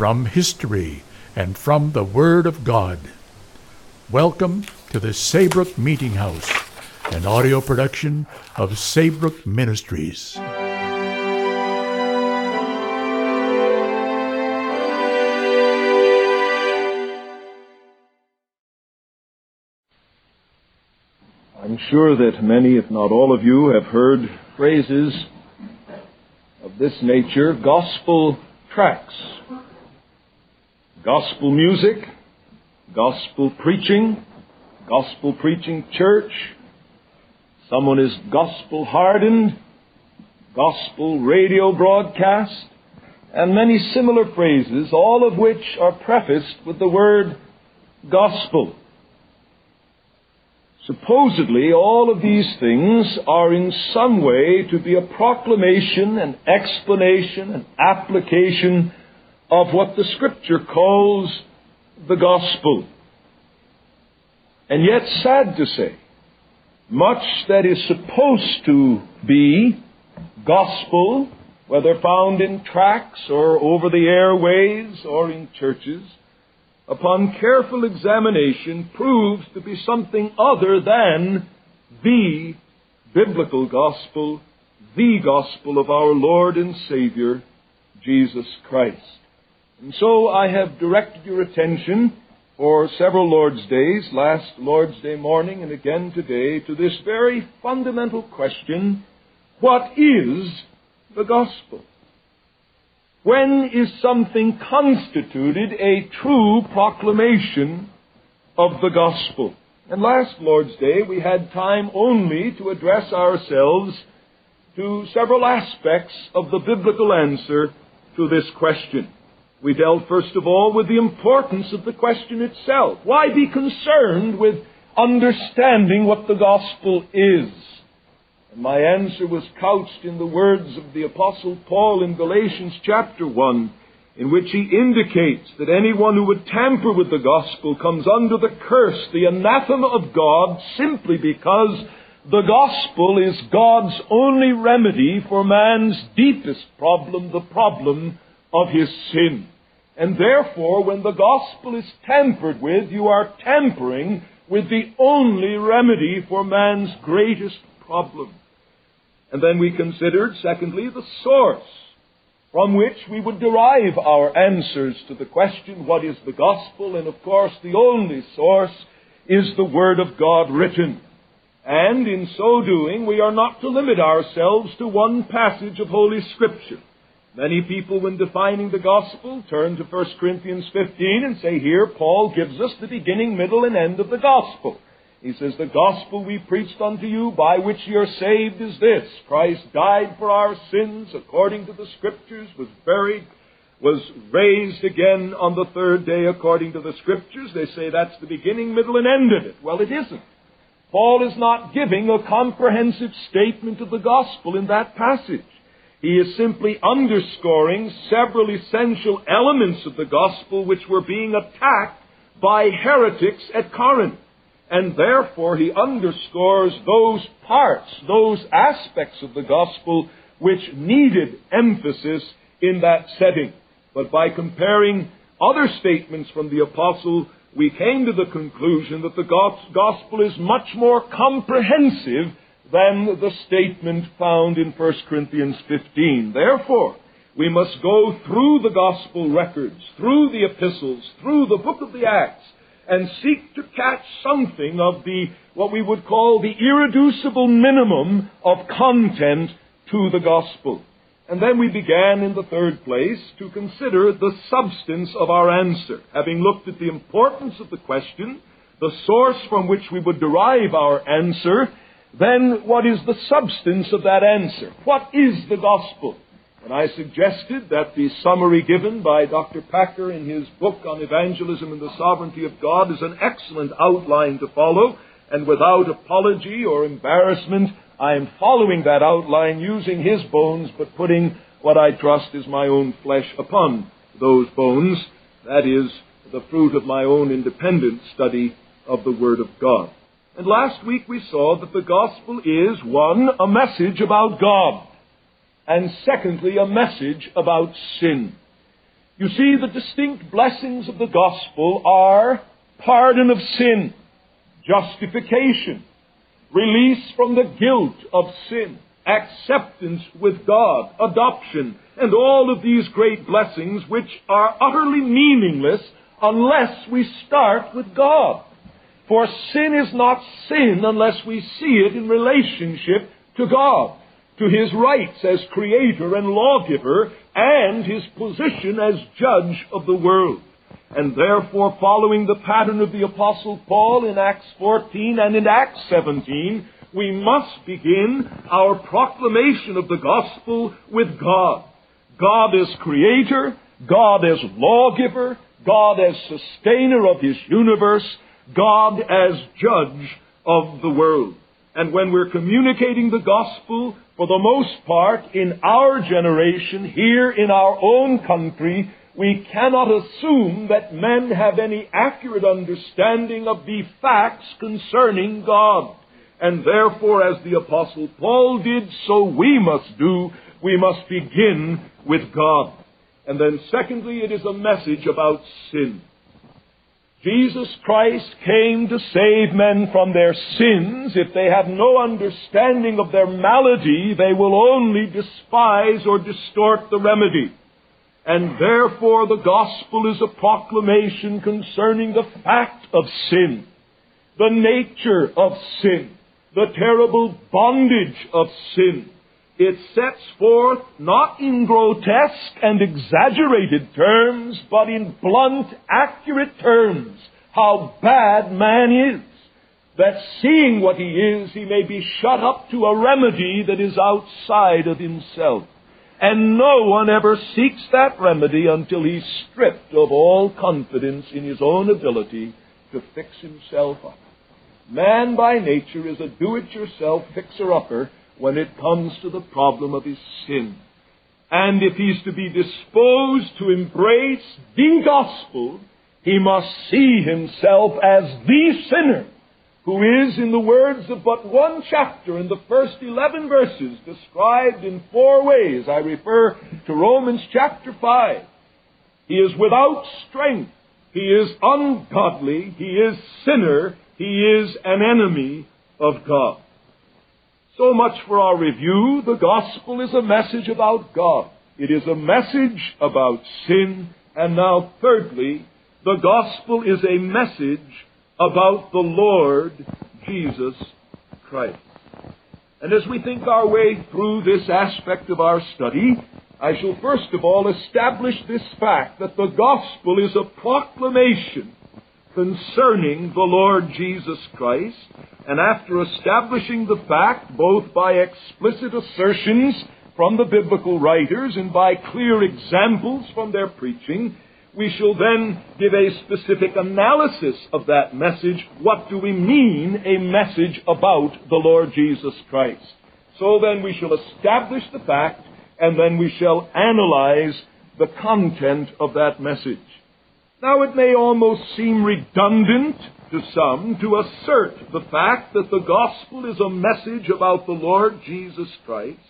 from history, and from the Word of God. Welcome to the Saybrook Meeting House, an audio production of Saybrook Ministries. I'm sure that many, if not all of you, have heard phrases of this nature gospel tracts, gospel music, gospel preaching, gospel preaching church. Someone is gospel hardened, gospel radio broadcast, and many similar phrases, all of which are prefaced with the word gospel. Supposedly, all of these things are in some way to be a proclamation, an explanation, an application of what the Scripture calls the gospel. And yet, sad to say, much that is supposed to be gospel, whether found in tracts or over the airways or in churches, upon careful examination proves to be something other than the biblical gospel, the gospel of our Lord and Savior, Jesus Christ. And so I have directed your attention for several Lord's days, last Lord's Day morning and again today, to this very fundamental question, what is the gospel? When is something constituted a true proclamation of the gospel? And last Lord's Day we had time only to address ourselves to several aspects of the biblical answer to this question. We dealt first of all with the importance of the question itself. Why be concerned with understanding what the gospel is? And my answer was couched in the words of the Apostle Paul in Galatians chapter 1, in which he indicates that anyone who would tamper with the gospel comes under the curse, the anathema of God, simply because the gospel is God's only remedy for man's deepest problem, the problem of his sin. And therefore, when the gospel is tampered with, you are tampering with the only remedy for man's greatest problem. And then we considered, secondly, the source from which we would derive our answers to the question, what is the gospel? And of course, the only source is the Word of God written. And in so doing, we are not to limit ourselves to one passage of Holy Scripture. Many people, when defining the gospel, turn to 1 Corinthians 15 and say, here Paul gives us the beginning, middle, and end of the gospel. He says, The gospel we preached unto you, by which ye are saved, is this Christ died for our sins according to the Scriptures, was buried, was raised again on the third day according to the Scriptures. They say that's the beginning, middle, and end of it. Well, it isn't. Paul is not giving a comprehensive statement of the gospel in that passage. He is simply underscoring several essential elements of the gospel which were being attacked by heretics at Corinth. And therefore, he underscores those parts, those aspects of the gospel which needed emphasis in that setting. But by comparing other statements from the apostle, we came to the conclusion that the gospel is much more comprehensive than the statement found in 1 Corinthians 15. Therefore, we must go through the gospel records, through the epistles, through the book of the Acts, and seek to catch something of the, what we would call the irreducible minimum of content to the gospel. And then we began in the third place to consider the substance of our answer. Having looked at the importance of the question, the source from which we would derive our answer, then what is the substance of that answer? What is the gospel? And I suggested that the summary given by Dr. Packer in his book on evangelism and the sovereignty of God is an excellent outline to follow, and without apology or embarrassment, I am following that outline using his bones, but putting what I trust is my own flesh upon those bones. That is the fruit of my own independent study of the Word of God. And last week we saw that the gospel is, one, a message about God, and secondly, a message about sin. You see, the distinct blessings of the gospel are pardon of sin, justification, release from the guilt of sin, acceptance with God, adoption, and all of these great blessings which are utterly meaningless unless we start with God. For sin is not sin unless we see it in relationship to God, to His rights as Creator and lawgiver, and His position as Judge of the world. And therefore, following the pattern of the Apostle Paul in Acts 14 and in Acts 17, we must begin our proclamation of the gospel with God. God as Creator, God as lawgiver, God as sustainer of His universe, God as judge of the world. And when we're communicating the gospel, for the most part, in our generation, here in our own country, we cannot assume that men have any accurate understanding of the facts concerning God. And therefore, as the Apostle Paul did, so we must do. We must begin with God. And then, secondly, it is a message about sin. Jesus Christ came to save men from their sins. If they have no understanding of their malady, they will only despise or distort the remedy. And therefore the gospel is a proclamation concerning the fact of sin, the nature of sin, the terrible bondage of sin, it sets forth not in grotesque and exaggerated terms, but in blunt, accurate terms, how bad man is. That seeing what he is, he may be shut up to a remedy that is outside of himself. And no one ever seeks that remedy until he's stripped of all confidence in his own ability to fix himself up. Man by nature is a do-it-yourself fixer-upper when it comes to the problem of his sin. And if he's to be disposed to embrace the gospel, he must see himself as the sinner who is, in the words of but one chapter in the first 11 verses, described in four ways. I refer to Romans chapter 5. He is without strength. He is ungodly. He is sinner. He is an enemy of God. So much for our review. The gospel is a message about God. It is a message about sin. And now, thirdly, the gospel is a message about the Lord Jesus Christ. And as we think our way through this aspect of our study, I shall first of all establish this fact that the gospel is a proclamation concerning the Lord Jesus Christ, and after establishing the fact both by explicit assertions from the biblical writers and by clear examples from their preaching, we shall then give a specific analysis of that message. What do we mean a message about the Lord Jesus Christ? So then we shall establish the fact and then we shall analyze the content of that message. Now it may almost seem redundant to some to assert the fact that the gospel is a message about the Lord Jesus Christ.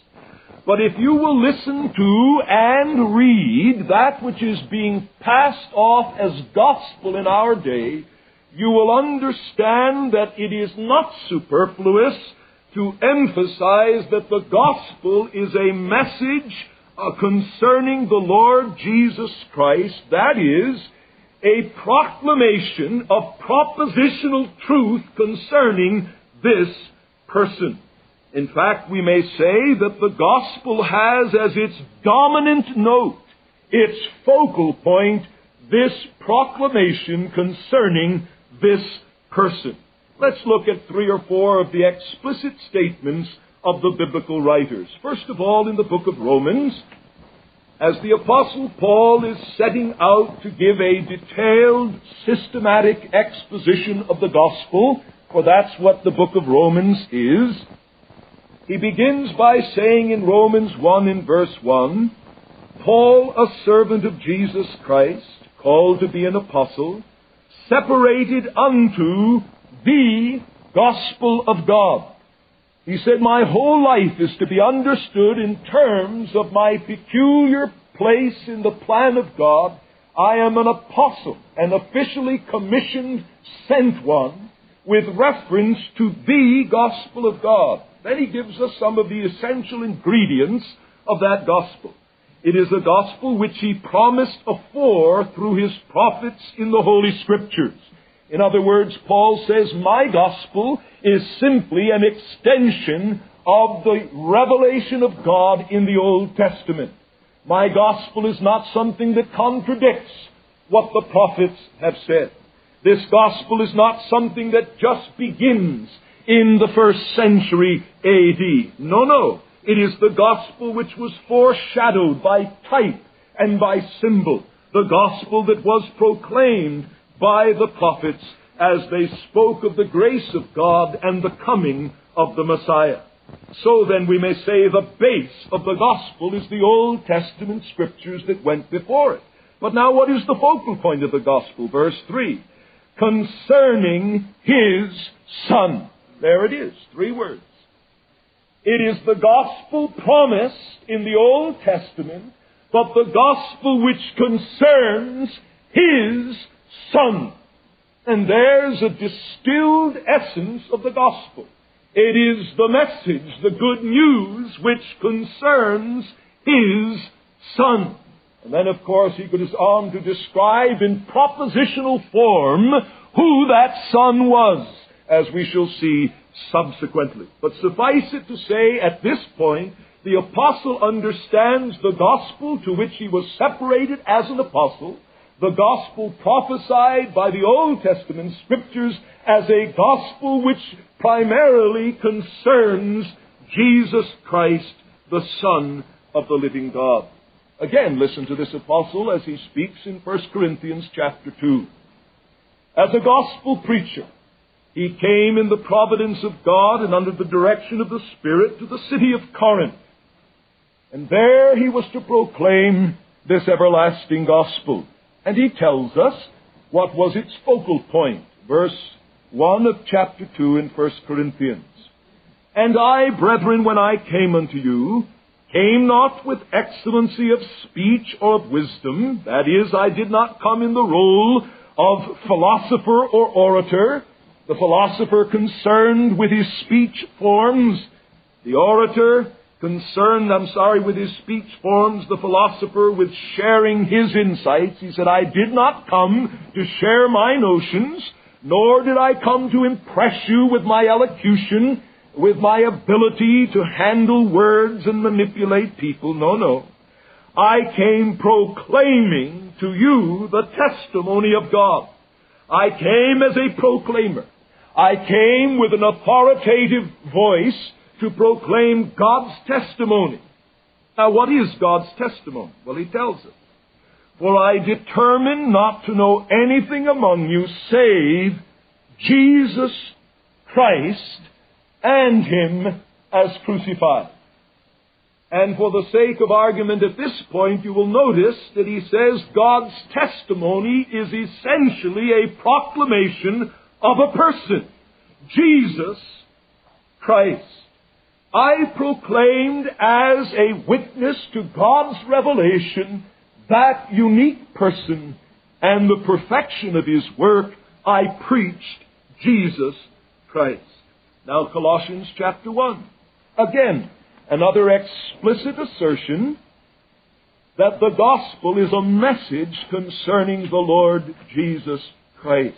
But if you will listen to and read that which is being passed off as gospel in our day, you will understand that it is not superfluous to emphasize that the gospel is a message uh, concerning the Lord Jesus Christ, that is, a proclamation of propositional truth concerning this person. In fact, we may say that the gospel has as its dominant note, its focal point, this proclamation concerning this person. Let's look at three or four of the explicit statements of the biblical writers. First of all, in the book of Romans, as the Apostle Paul is setting out to give a detailed, systematic exposition of the gospel, for that's what the book of Romans is, he begins by saying in Romans 1 in verse 1, Paul, a servant of Jesus Christ, called to be an apostle, separated unto the gospel of God. He said, My whole life is to be understood in terms of my peculiar place in the plan of God. I am an apostle, an officially commissioned, sent one, with reference to the gospel of God. Then he gives us some of the essential ingredients of that gospel. It is a gospel which he promised afore through his prophets in the Holy Scriptures. In other words, Paul says, My gospel is simply an extension of the revelation of God in the Old Testament. My gospel is not something that contradicts what the prophets have said. This gospel is not something that just begins in the first century AD. No, no. It is the gospel which was foreshadowed by type and by symbol. The gospel that was proclaimed by the prophets as they spoke of the grace of God and the coming of the Messiah. So then we may say the base of the gospel is the Old Testament scriptures that went before it. But now what is the focal point of the gospel? Verse 3. Concerning his son. There it is. Three words. It is the gospel promised in the Old Testament, but the gospel which concerns his son. And there's a distilled essence of the gospel. It is the message, the good news, which concerns his son. And then, of course, he goes on to describe in propositional form who that son was, as we shall see subsequently. But suffice it to say, at this point, the apostle understands the gospel to which he was separated as an apostle, the gospel prophesied by the Old Testament scriptures as a gospel which primarily concerns Jesus Christ, the Son of the living God. Again, listen to this apostle as he speaks in 1 Corinthians chapter 2. As a gospel preacher, he came in the providence of God and under the direction of the Spirit to the city of Corinth. And there he was to proclaim this everlasting gospel. And he tells us what was its focal point. Verse 1 of chapter 2 in 1 Corinthians. And I, brethren, when I came unto you, came not with excellency of speech or of wisdom. That is, I did not come in the role of philosopher or orator. The philosopher concerned with his speech forms. The orator concerned, I'm sorry, with his speech forms, the philosopher with sharing his insights. He said, I did not come to share my notions, nor did I come to impress you with my elocution, with my ability to handle words and manipulate people. No, no. I came proclaiming to you the testimony of God. I came as a proclaimer. I came with an authoritative voice to proclaim God's testimony. Now, what is God's testimony? Well, he tells us. For I determined not to know anything among you save Jesus Christ and Him as crucified. And for the sake of argument at this point, you will notice that he says God's testimony is essentially a proclamation of a person. Jesus Christ. I proclaimed as a witness to God's revelation that unique person and the perfection of His work, I preached Jesus Christ. Now Colossians chapter 1. Again, another explicit assertion that the gospel is a message concerning the Lord Jesus Christ.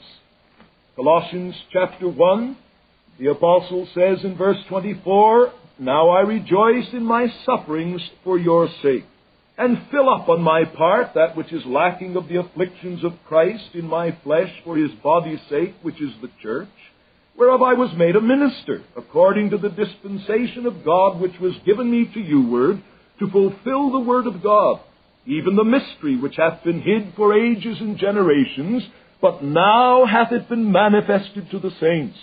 Colossians chapter 1, the apostle says in verse 24, now I rejoice in my sufferings for your sake, and fill up on my part that which is lacking of the afflictions of Christ in my flesh for his body's sake, which is the church, whereof I was made a minister, according to the dispensation of God which was given me to you word, to fulfill the word of God, even the mystery which hath been hid for ages and generations, but now hath it been manifested to the saints,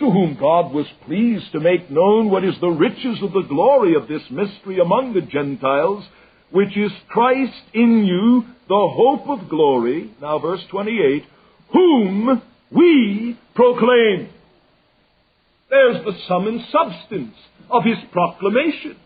to whom God was pleased to make known what is the riches of the glory of this mystery among the Gentiles, which is Christ in you, the hope of glory. Now, verse 28 whom we proclaim. There's the sum and substance of his proclamation.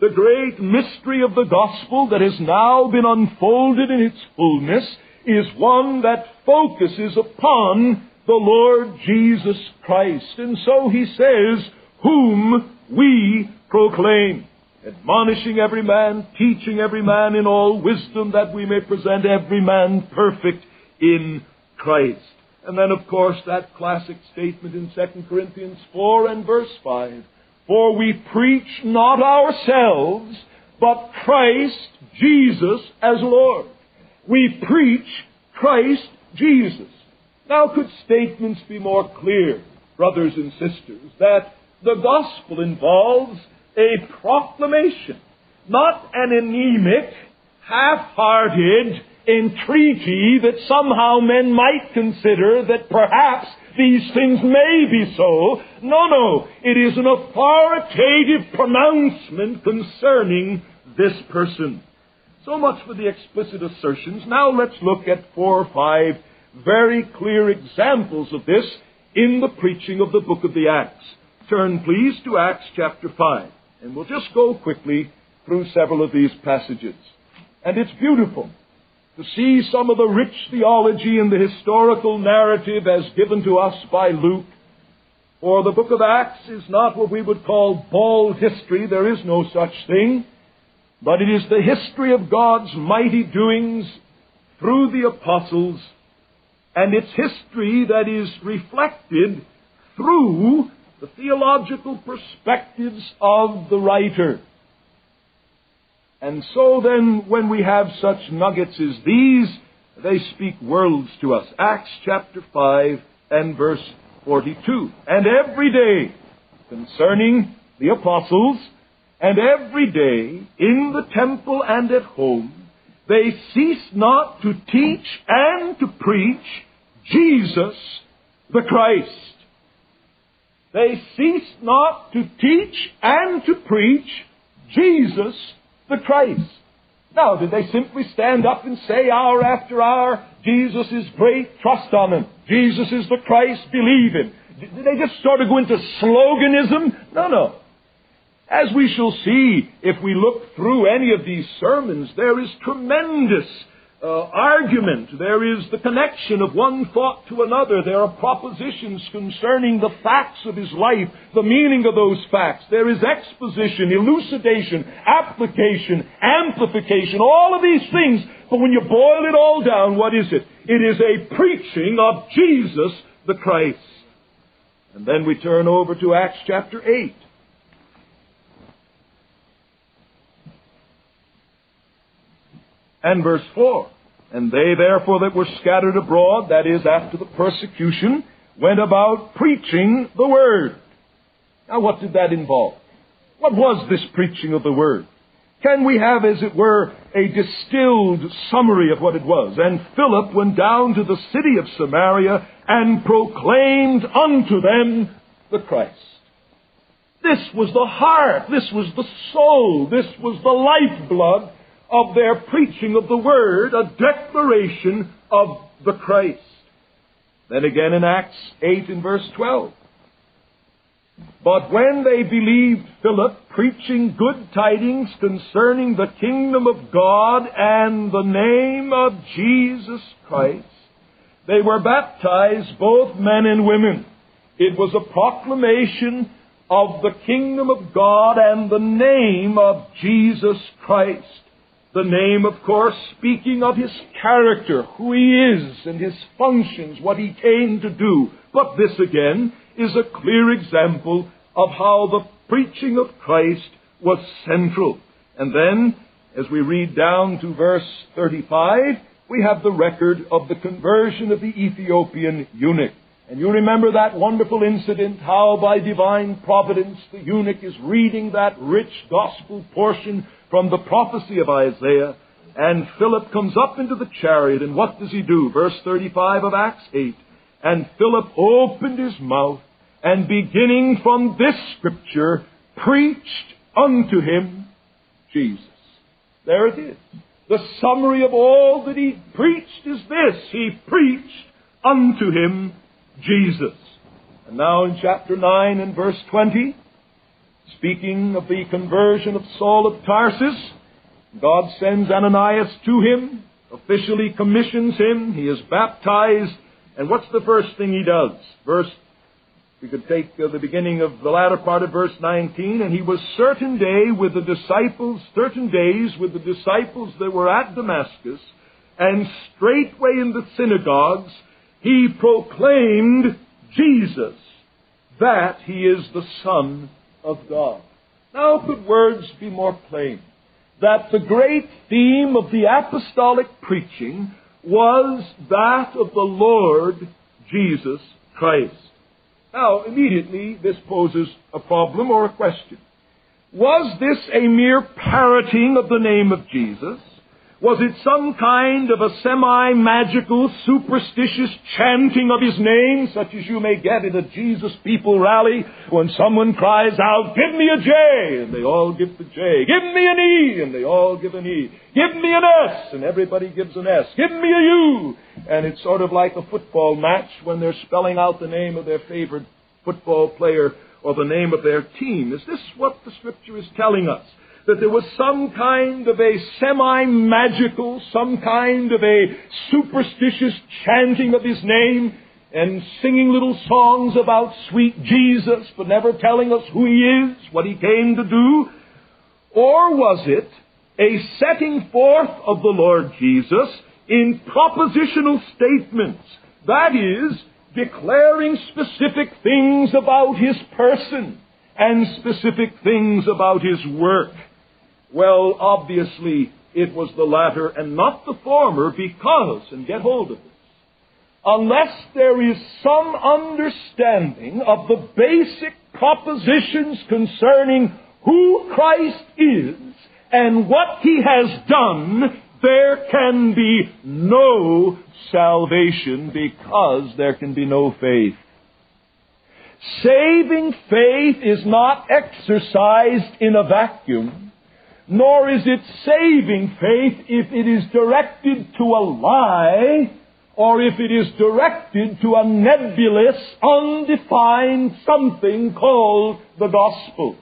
The great mystery of the gospel that has now been unfolded in its fullness is one that focuses upon the Lord Jesus Christ. And so he says, whom we proclaim admonishing every man, teaching every man in all wisdom, that we may present every man perfect in Christ. And then, of course, that classic statement in 2 Corinthians 4 and verse 5. For we preach not ourselves, but Christ Jesus as Lord. We preach Christ Jesus. Now, could statements be more clear, brothers and sisters, that the gospel involves a proclamation, not an anemic, half-hearted entreaty that somehow men might consider that perhaps these things may be so. No, no. It is an authoritative pronouncement concerning this person. So much for the explicit assertions. Now let's look at four or five very clear examples of this in the preaching of the book of the Acts. Turn, please, to Acts chapter 5. And we'll just go quickly through several of these passages. And it's beautiful to see some of the rich theology in the historical narrative as given to us by Luke. For the book of Acts is not what we would call bald history. There is no such thing. But it is the history of God's mighty doings through the apostles, and it's history that is reflected through the theological perspectives of the writer. And so then, when we have such nuggets as these, they speak worlds to us. Acts chapter 5 and verse 42. And every day, concerning the apostles, and every day, in the temple and at home, they ceased not to teach and to preach Jesus the Christ. They ceased not to teach and to preach Jesus the Christ. Now, did they simply stand up and say hour after hour, Jesus is great, trust on him. Jesus is the Christ, believe him. Did they just sort of go into sloganism? No, no. As we shall see if we look through any of these sermons, there is tremendous uh, argument. There is the connection of one thought to another. There are propositions concerning the facts of his life, the meaning of those facts. There is exposition, elucidation, application, amplification, all of these things. But when you boil it all down, what is it? It is a preaching of Jesus the Christ. And then we turn over to Acts chapter 8. And verse 4. And they therefore that were scattered abroad, that is, after the persecution, went about preaching the word. Now what did that involve? What was this preaching of the word? Can we have, as it were, a distilled summary of what it was? And Philip went down to the city of Samaria and proclaimed unto them the Christ. This was the heart, this was the soul, this was the lifeblood of their preaching of the Word, a declaration of the Christ. Then again in Acts 8 and verse 12. But when they believed Philip preaching good tidings concerning the kingdom of God and the name of Jesus Christ, they were baptized, both men and women. It was a proclamation of the kingdom of God and the name of Jesus Christ. The name, of course, speaking of his character, who he is and his functions, what he came to do. But this again is a clear example of how the preaching of Christ was central. And then, as we read down to verse 35, we have the record of the conversion of the Ethiopian eunuch. And you remember that wonderful incident, how by divine providence the eunuch is reading that rich gospel portion from the prophecy of Isaiah, And Philip comes up into the chariot, and what does he do? Verse 35 of Acts 8. And Philip opened his mouth, and beginning from this scripture, preached unto him Jesus. There it is. The summary of all that he preached is this. He preached unto him Jesus. And now in chapter 9 and verse 20, speaking of the conversion of Saul of Tarsus, God sends Ananias to him, officially commissions him, he is baptized, and what's the first thing he does? Verse, we could take uh, the beginning of the latter part of verse 19, and he was certain day with the disciples, certain days with the disciples that were at Damascus, and straightway in the synagogues he proclaimed Jesus, that he is the Son of God. Now could words be more plain? That the great theme of the apostolic preaching was that of the Lord Jesus Christ. Now, immediately, this poses a problem or a question. Was this a mere parroting of the name of Jesus? Was it some kind of a semi-magical, superstitious chanting of his name, such as you may get at a Jesus People rally when someone cries out, Give me a J, and they all give the J. Give me an E, and they all give an E. Give me an S, and everybody gives an S. Give me a U. And it's sort of like a football match when they're spelling out the name of their favorite football player or the name of their team. Is this what the Scripture is telling us? That there was some kind of a semi-magical, some kind of a superstitious chanting of his name and singing little songs about sweet Jesus, but never telling us who he is, what he came to do? Or was it a setting forth of the Lord Jesus in propositional statements? That is, declaring specific things about his person and specific things about his work. Well, obviously, it was the latter and not the former because, and get hold of this, unless there is some understanding of the basic propositions concerning who Christ is and what he has done, there can be no salvation because there can be no faith. Saving faith is not exercised in a vacuum nor is it saving faith if it is directed to a lie or if it is directed to a nebulous, undefined something called the gospel.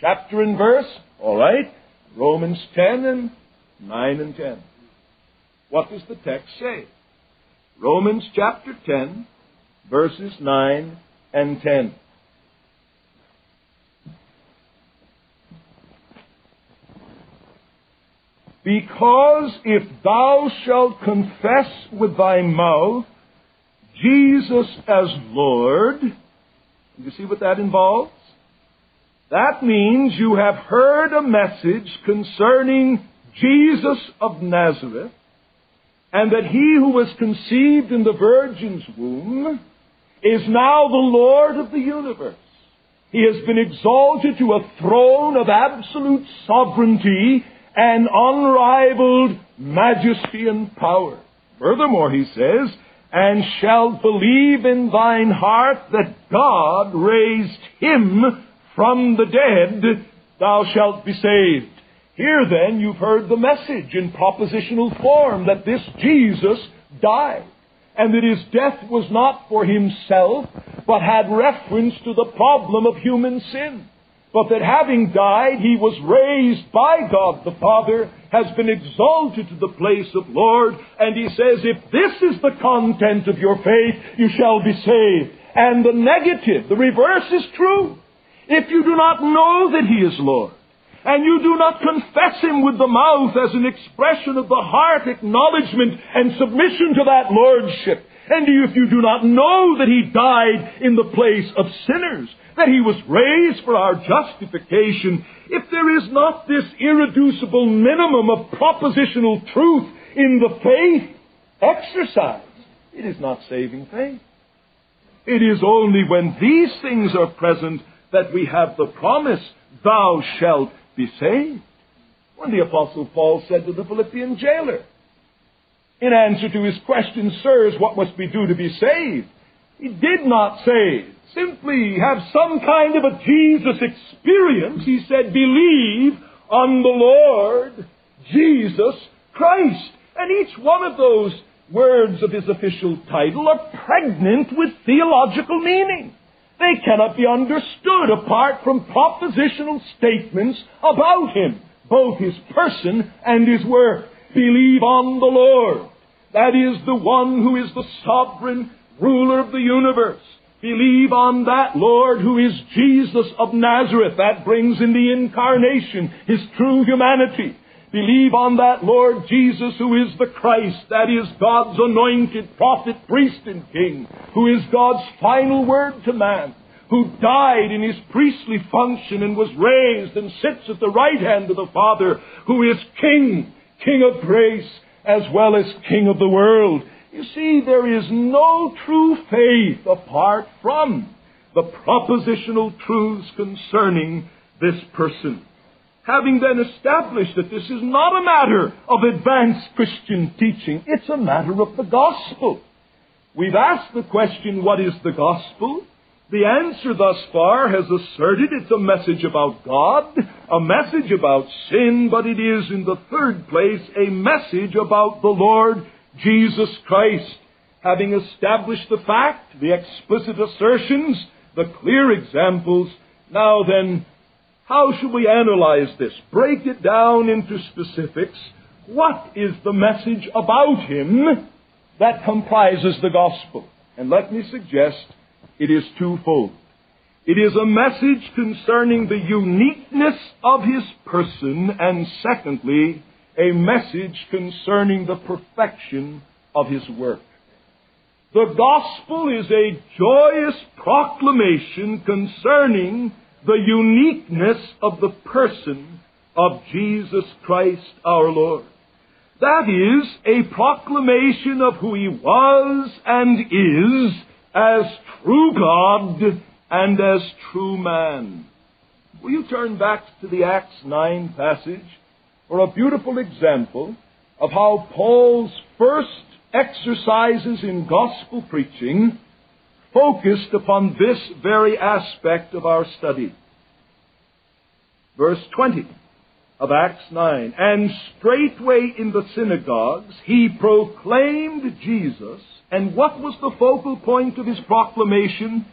Chapter and verse, all right, Romans 10 and 9 and 10. What does the text say? Romans chapter 10, verses 9 and 10. Because if thou shalt confess with thy mouth Jesus as Lord, you see what that involves? That means you have heard a message concerning Jesus of Nazareth, and that he who was conceived in the Virgin's womb is now the Lord of the universe. He has been exalted to a throne of absolute sovereignty and unrivaled majesty and power. Furthermore, he says, and shalt believe in thine heart that God raised him from the dead, thou shalt be saved. Here then, you've heard the message in propositional form that this Jesus died, and that his death was not for himself, but had reference to the problem of human sin but that having died, he was raised by God the Father, has been exalted to the place of Lord, and he says, if this is the content of your faith, you shall be saved. And the negative, the reverse is true. If you do not know that he is Lord, and you do not confess him with the mouth as an expression of the heart acknowledgement and submission to that lordship, and if you do not know that he died in the place of sinners, that he was raised for our justification, if there is not this irreducible minimum of propositional truth in the faith exercised, it is not saving faith. It is only when these things are present that we have the promise, Thou shalt be saved. when the Apostle Paul said to the Philippian jailer, in answer to his question, Sirs, what must we do to be saved? He did not say, simply have some kind of a Jesus experience. He said, believe on the Lord Jesus Christ. And each one of those words of his official title are pregnant with theological meaning. They cannot be understood apart from propositional statements about him, both his person and his work. Believe on the Lord. That is the one who is the sovereign ruler of the universe. Believe on that Lord who is Jesus of Nazareth. That brings in the incarnation, his true humanity. Believe on that Lord Jesus who is the Christ, that is God's anointed prophet, priest, and king, who is God's final word to man, who died in his priestly function and was raised and sits at the right hand of the Father, who is King, King of grace, as well as King of the world. You see, there is no true faith apart from the propositional truths concerning this person. Having then established that this is not a matter of advanced Christian teaching, it's a matter of the gospel. We've asked the question, what is the gospel? The answer thus far has asserted it's a message about God, a message about sin, but it is in the third place a message about the Lord Jesus Christ. Having established the fact, the explicit assertions, the clear examples, now then how should we analyze this? Break it down into specifics. What is the message about him that comprises the gospel? And let me suggest it is twofold. It is a message concerning the uniqueness of his person, and secondly, a message concerning the perfection of his work. The gospel is a joyous proclamation concerning the uniqueness of the person of Jesus Christ our Lord. That is a proclamation of who he was and is as true God and as true man. Will you turn back to the Acts 9 passage for a beautiful example of how Paul's first exercises in gospel preaching focused upon this very aspect of our study. Verse 20 of Acts 9. And straightway in the synagogues he proclaimed Jesus. And what was the focal point of his proclamation?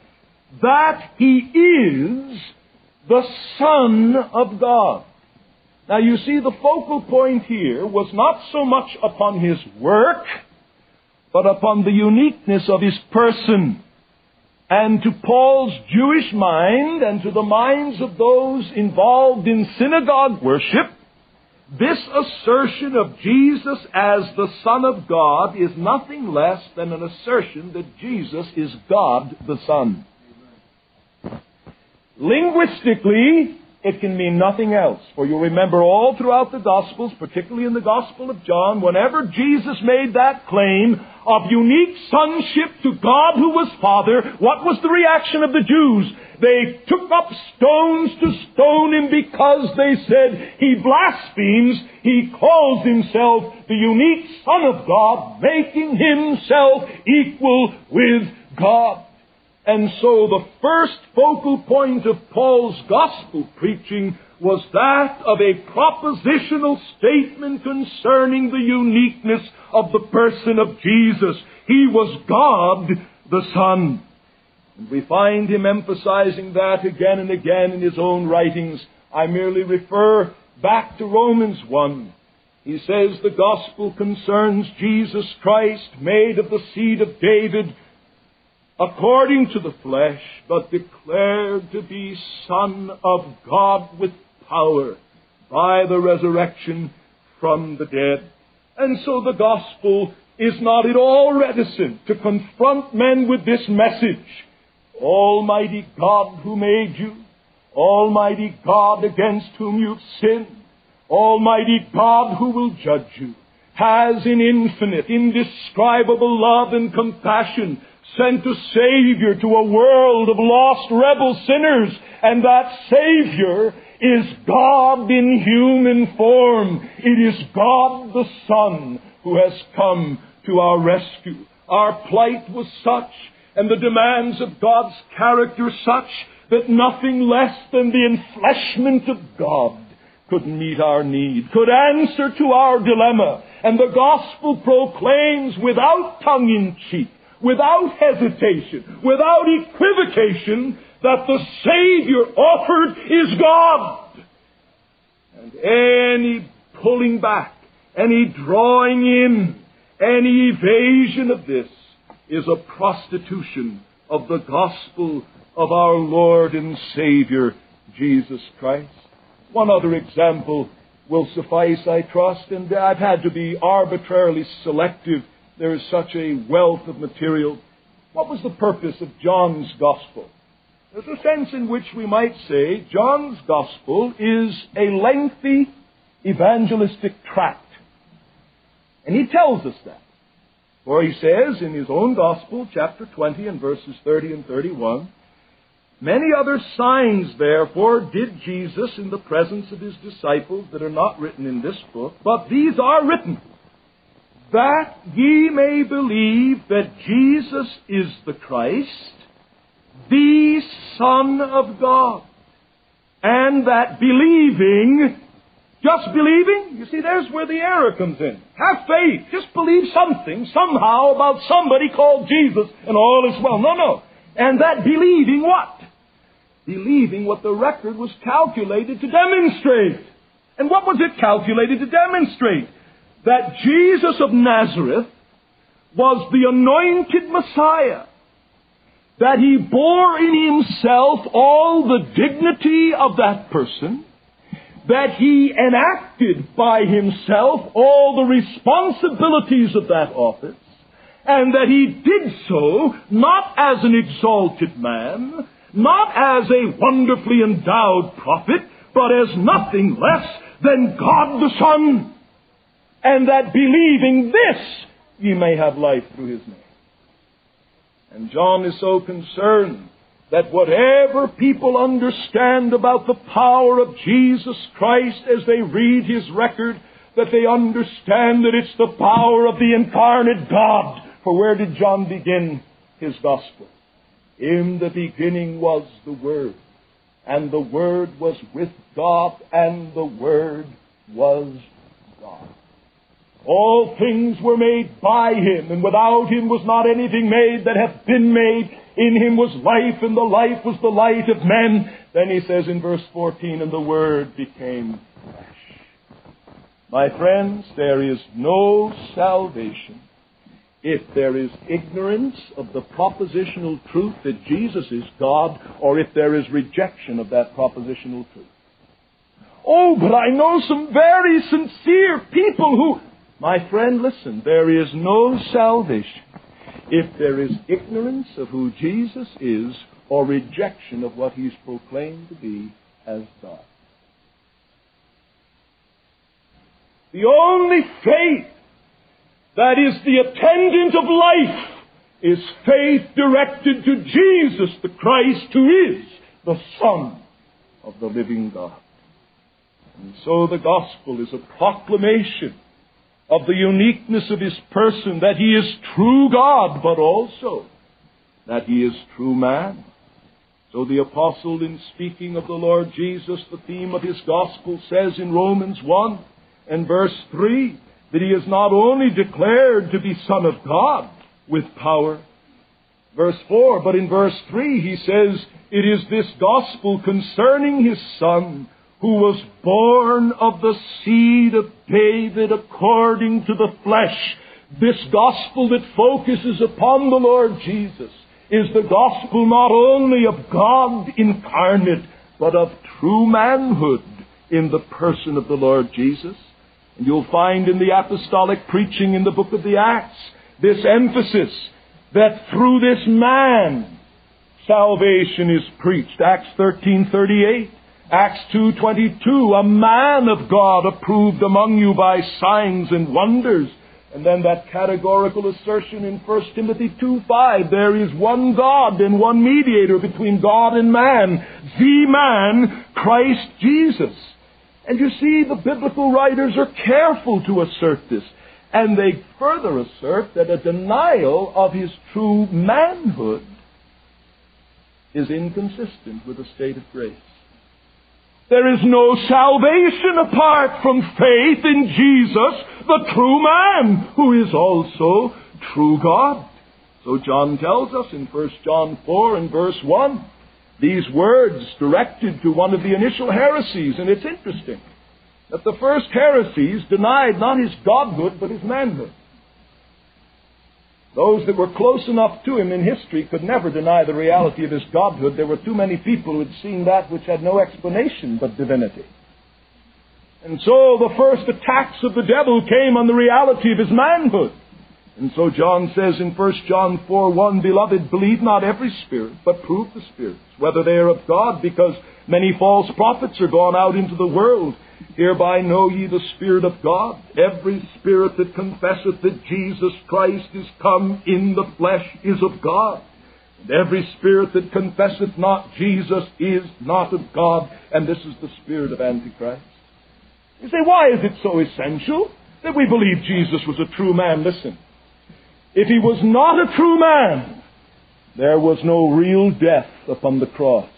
That he is the Son of God. Now you see, the focal point here was not so much upon his work, but upon the uniqueness of his person. And to Paul's Jewish mind and to the minds of those involved in synagogue worship, this assertion of Jesus as the Son of God is nothing less than an assertion that Jesus is God the Son. Linguistically, it can mean nothing else. For you remember all throughout the Gospels, particularly in the Gospel of John, whenever Jesus made that claim of unique sonship to God who was Father, what was the reaction of the Jews? They took up stones to stone him because they said, He blasphemes, He calls Himself the unique Son of God, making Himself equal with God. And so the first focal point of Paul's gospel preaching was that of a propositional statement concerning the uniqueness of the person of Jesus. He was God the Son. And we find him emphasizing that again and again in his own writings. I merely refer back to Romans 1. He says the gospel concerns Jesus Christ, made of the seed of David, according to the flesh, but declared to be Son of God with power by the resurrection from the dead. And so the gospel is not at all reticent to confront men with this message. Almighty God who made you, Almighty God against whom you've sinned, Almighty God who will judge you, has in infinite, indescribable love and compassion sent a Savior to a world of lost rebel sinners, and that Savior is God in human form. It is God the Son who has come to our rescue. Our plight was such, and the demands of God's character such, that nothing less than the enfleshment of God could meet our need, could answer to our dilemma. And the gospel proclaims without tongue in cheek, without hesitation, without equivocation, that the Savior offered is God. And any pulling back, any drawing in, any evasion of this is a prostitution of the gospel of our Lord and Savior, Jesus Christ. One other example will suffice, I trust, and I've had to be arbitrarily selective. There is such a wealth of material. What was the purpose of John's Gospel? There's a sense in which we might say John's Gospel is a lengthy evangelistic tract. And he tells us that. For he says in his own Gospel, chapter 20 and verses 30 and 31, Many other signs, therefore, did Jesus in the presence of his disciples that are not written in this book, but these are written, that ye may believe that Jesus is the Christ, the Son of God, and that believing, just believing, you see, there's where the error comes in. Have faith. Just believe something, somehow, about somebody called Jesus, and all is well. No, no. And that believing what? Believing what the record was calculated to demonstrate. And what was it calculated to demonstrate? That Jesus of Nazareth was the anointed Messiah. That he bore in himself all the dignity of that person. That he enacted by himself all the responsibilities of that office and that he did so not as an exalted man, not as a wonderfully endowed prophet, but as nothing less than God the Son. And that believing this, ye may have life through his name. And John is so concerned that whatever people understand about the power of Jesus Christ as they read his record, that they understand that it's the power of the incarnate God. For where did John begin his gospel? In the beginning was the Word, and the Word was with God, and the Word was God. All things were made by Him, and without Him was not anything made that hath been made. In Him was life, and the life was the light of men. Then he says in verse 14, and the Word became flesh. My friends, there is no salvation if there is ignorance of the propositional truth that Jesus is God, or if there is rejection of that propositional truth. Oh, but I know some very sincere people who, my friend, listen, there is no salvation if there is ignorance of who Jesus is or rejection of what he's proclaimed to be as God. The only faith that is the attendant of life, is faith directed to Jesus the Christ, who is the Son of the living God. And so the gospel is a proclamation of the uniqueness of his person, that he is true God, but also that he is true man. So the apostle, in speaking of the Lord Jesus, the theme of his gospel says in Romans 1 and verse 3, that he is not only declared to be Son of God with power, verse 4, but in verse 3 he says, It is this gospel concerning his Son who was born of the seed of David according to the flesh. This gospel that focuses upon the Lord Jesus is the gospel not only of God incarnate, but of true manhood in the person of the Lord Jesus. And you'll find in the apostolic preaching in the book of the Acts this emphasis that through this man salvation is preached. Acts 13:38, Acts 2:22, a man of God approved among you by signs and wonders And then that categorical assertion in 1 Timothy 2:5, there is one God and one mediator between God and man, the man, Christ Jesus. And you see, the biblical writers are careful to assert this. And they further assert that a denial of his true manhood is inconsistent with a state of grace. There is no salvation apart from faith in Jesus, the true man, who is also true God. So John tells us in 1 John 4 and verse 1, these words directed to one of the initial heresies, and it's interesting that the first heresies denied not his godhood, but his manhood. Those that were close enough to him in history could never deny the reality of his godhood. There were too many people who had seen that which had no explanation but divinity. And so the first attacks of the devil came on the reality of his manhood. And so John says in 1 John 4 1, Beloved, believe not every spirit, but prove the spirits, whether they are of God, because many false prophets are gone out into the world. Hereby know ye the Spirit of God. Every spirit that confesseth that Jesus Christ is come in the flesh is of God. And every spirit that confesseth not Jesus is not of God. And this is the spirit of Antichrist. You say, why is it so essential that we believe Jesus was a true man? Listen. If he was not a true man, there was no real death upon the cross.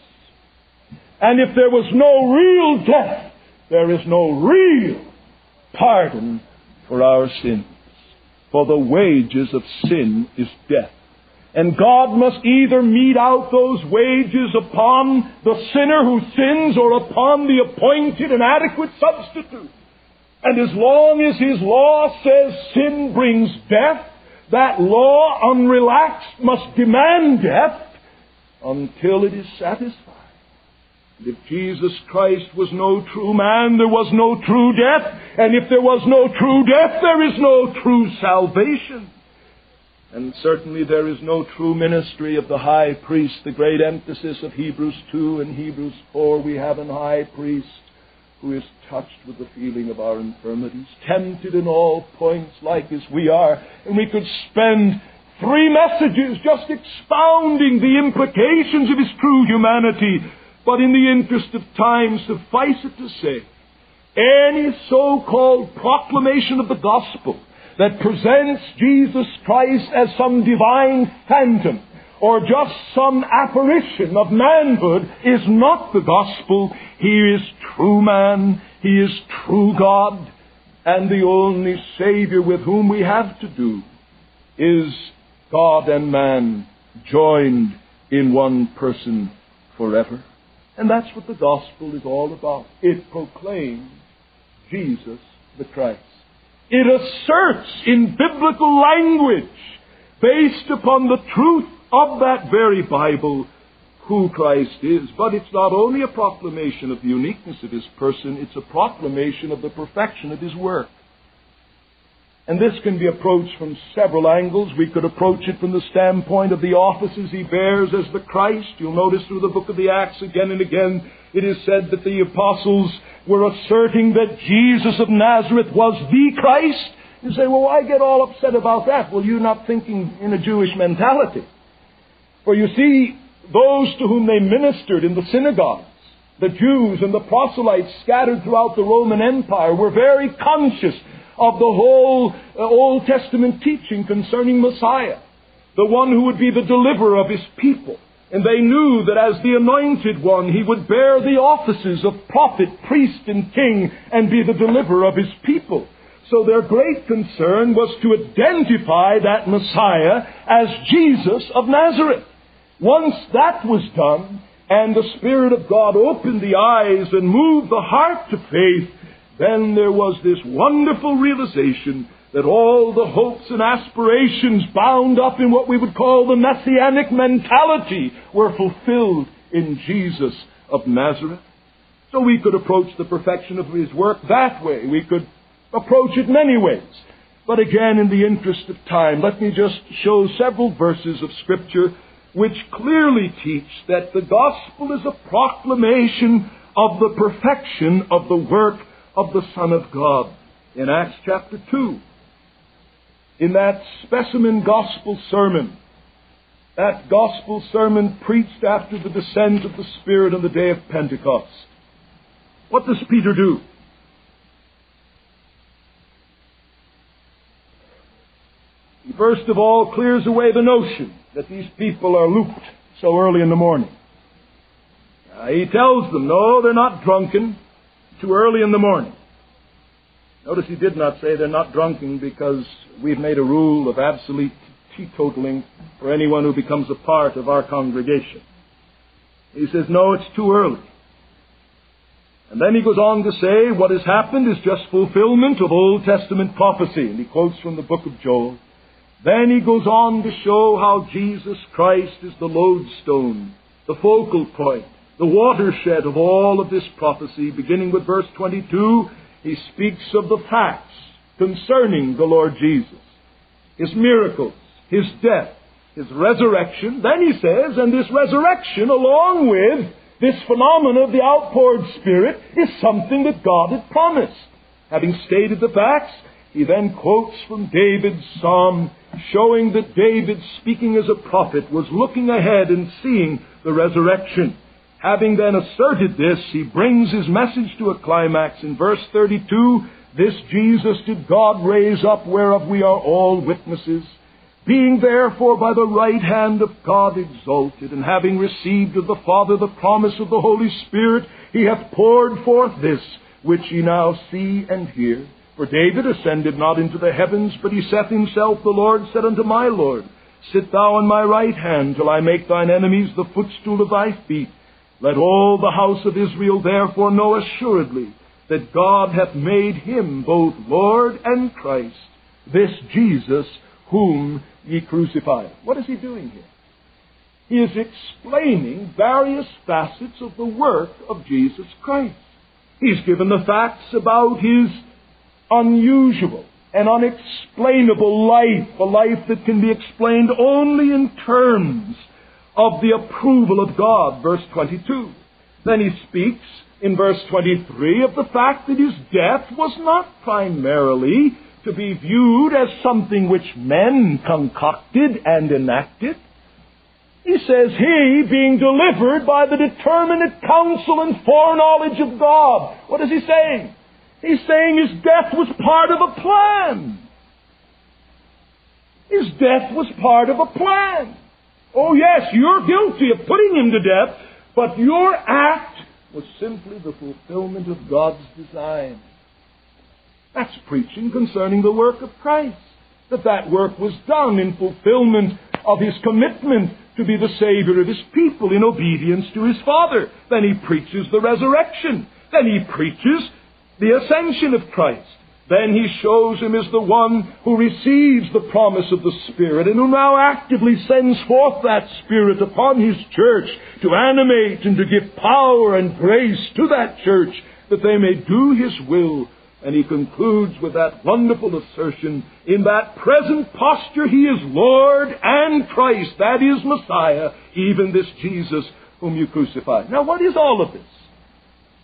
And if there was no real death, there is no real pardon for our sins. For the wages of sin is death. And God must either mete out those wages upon the sinner who sins or upon the appointed and adequate substitute. And as long as His law says sin brings death, that law, unrelaxed, must demand death until it is satisfied. If Jesus Christ was no true man, there was no true death. And if there was no true death, there is no true salvation. And certainly there is no true ministry of the high priest. The great emphasis of Hebrews 2 and Hebrews 4, we have an high priest who is touched with the feeling of our infirmities, tempted in all points like as we are. And we could spend three messages just expounding the implications of his true humanity but in the interest of time, suffice it to say, any so-called proclamation of the gospel that presents Jesus Christ as some divine phantom or just some apparition of manhood is not the gospel. He is true man. He is true God. And the only Savior with whom we have to do is God and man joined in one person forever. And that's what the gospel is all about. It proclaims Jesus the Christ. It asserts in biblical language, based upon the truth of that very Bible, who Christ is. But it's not only a proclamation of the uniqueness of his person, it's a proclamation of the perfection of his work. And this can be approached from several angles. We could approach it from the standpoint of the offices he bears as the Christ. You'll notice through the book of the Acts again and again, it is said that the apostles were asserting that Jesus of Nazareth was the Christ. You say, well, why get all upset about that? Well, you're not thinking in a Jewish mentality. For you see, those to whom they ministered in the synagogues, the Jews and the proselytes scattered throughout the Roman Empire, were very conscious of the whole uh, Old Testament teaching concerning Messiah, the one who would be the deliverer of his people. And they knew that as the anointed one, he would bear the offices of prophet, priest, and king and be the deliverer of his people. So their great concern was to identify that Messiah as Jesus of Nazareth. Once that was done, and the Spirit of God opened the eyes and moved the heart to faith, then there was this wonderful realization that all the hopes and aspirations bound up in what we would call the messianic mentality were fulfilled in Jesus of Nazareth. So we could approach the perfection of his work that way. We could approach it many ways. But again, in the interest of time, let me just show several verses of Scripture which clearly teach that the gospel is a proclamation of the perfection of the work of the Son of God. In Acts chapter 2, in that specimen gospel sermon, that gospel sermon preached after the descent of the Spirit on the day of Pentecost. What does Peter do? He first of all clears away the notion that these people are looped so early in the morning. Uh, he tells them, no, they're not drunken too early in the morning. Notice he did not say they're not drunken because we've made a rule of absolute teetotaling for anyone who becomes a part of our congregation. He says, no, it's too early. And then he goes on to say what has happened is just fulfillment of Old Testament prophecy. And he quotes from the book of Joel. Then he goes on to show how Jesus Christ is the lodestone, the focal point, the watershed of all of this prophecy. Beginning with verse 22, he speaks of the facts concerning the Lord Jesus, his miracles, his death, his resurrection. Then he says, and this resurrection, along with this phenomenon of the outpoured Spirit, is something that God had promised. Having stated the facts, he then quotes from David's psalm, showing that David, speaking as a prophet, was looking ahead and seeing the resurrection. Having then asserted this, he brings his message to a climax in verse 32. This Jesus did God raise up, whereof we are all witnesses. Being therefore by the right hand of God exalted, and having received of the Father the promise of the Holy Spirit, he hath poured forth this, which ye now see and hear. For David ascended not into the heavens, but he saith himself, The Lord said unto my Lord, Sit thou on my right hand, till I make thine enemies the footstool of thy feet. Let all the house of Israel therefore know assuredly that God hath made him both Lord and Christ, this Jesus whom ye crucified. What is he doing here? He is explaining various facets of the work of Jesus Christ. He's given the facts about his unusual and unexplainable life, a life that can be explained only in terms of the approval of God, verse 22. Then he speaks in verse 23 of the fact that his death was not primarily to be viewed as something which men concocted and enacted. He says, He being delivered by the determinate counsel and foreknowledge of God. What is he saying? He's saying his death was part of a plan. His death was part of a plan. Oh, yes, you're guilty of putting him to death, but your act was simply the fulfillment of God's design. That's preaching concerning the work of Christ. That that work was done in fulfillment of his commitment to be the Savior of his people in obedience to his Father. Then he preaches the resurrection. Then he preaches the ascension of Christ. Then he shows him as the one who receives the promise of the Spirit and who now actively sends forth that Spirit upon his church to animate and to give power and grace to that church that they may do his will. And he concludes with that wonderful assertion, in that present posture he is Lord and Christ, that is Messiah, even this Jesus whom you crucified. Now what is all of this?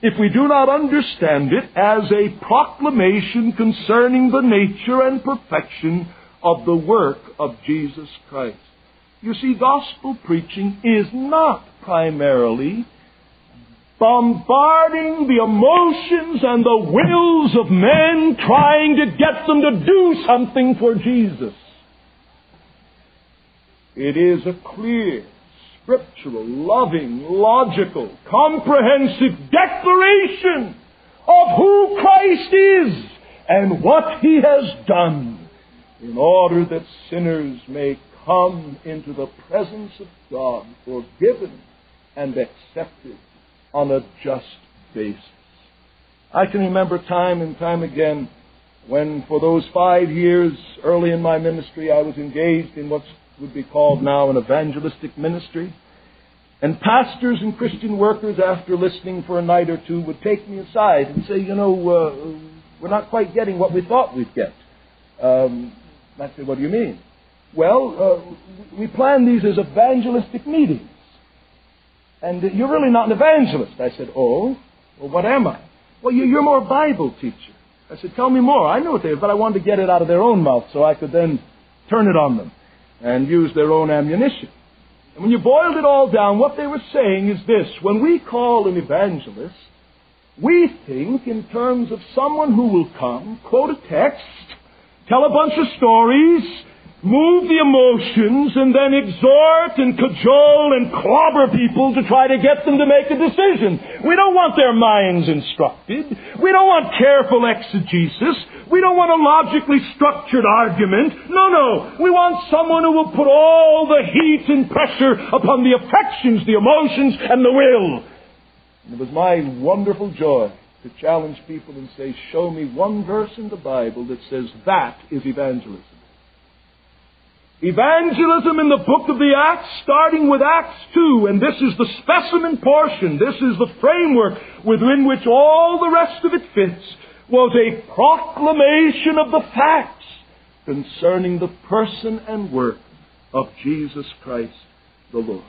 If we do not understand it as a proclamation concerning the nature and perfection of the work of Jesus Christ. You see, gospel preaching is not primarily bombarding the emotions and the wills of men trying to get them to do something for Jesus. It is a clear scriptural, loving, logical, comprehensive declaration of who Christ is and what He has done in order that sinners may come into the presence of God forgiven and accepted on a just basis. I can remember time and time again when for those five years early in my ministry I was engaged in what's would be called now an evangelistic ministry. And pastors and Christian workers, after listening for a night or two, would take me aside and say, you know, uh, we're not quite getting what we thought we'd get. Um, I said, what do you mean? Well, uh, we plan these as evangelistic meetings. And uh, you're really not an evangelist. I said, oh, well, what am I? Well, you're more a Bible teacher. I said, Tell me more. I knew what they were, but I wanted to get it out of their own mouth so I could then turn it on them and use their own ammunition. And when you boiled it all down, what they were saying is this when we call an evangelist, we think in terms of someone who will come, quote a text, tell a bunch of stories, move the emotions, and then exhort and cajole and clobber people to try to get them to make a decision. We don't want their minds instructed. We don't want careful exegesis. We don't want a logically structured argument. No, no. We want someone who will put all the heat and pressure upon the affections, the emotions, and the will. And it was my wonderful joy to challenge people and say, show me one verse in the Bible that says that is evangelism. Evangelism in the book of the Acts, starting with Acts 2, and this is the specimen portion, this is the framework within which all the rest of it fits, was a proclamation of the facts concerning the person and work of Jesus Christ the Lord.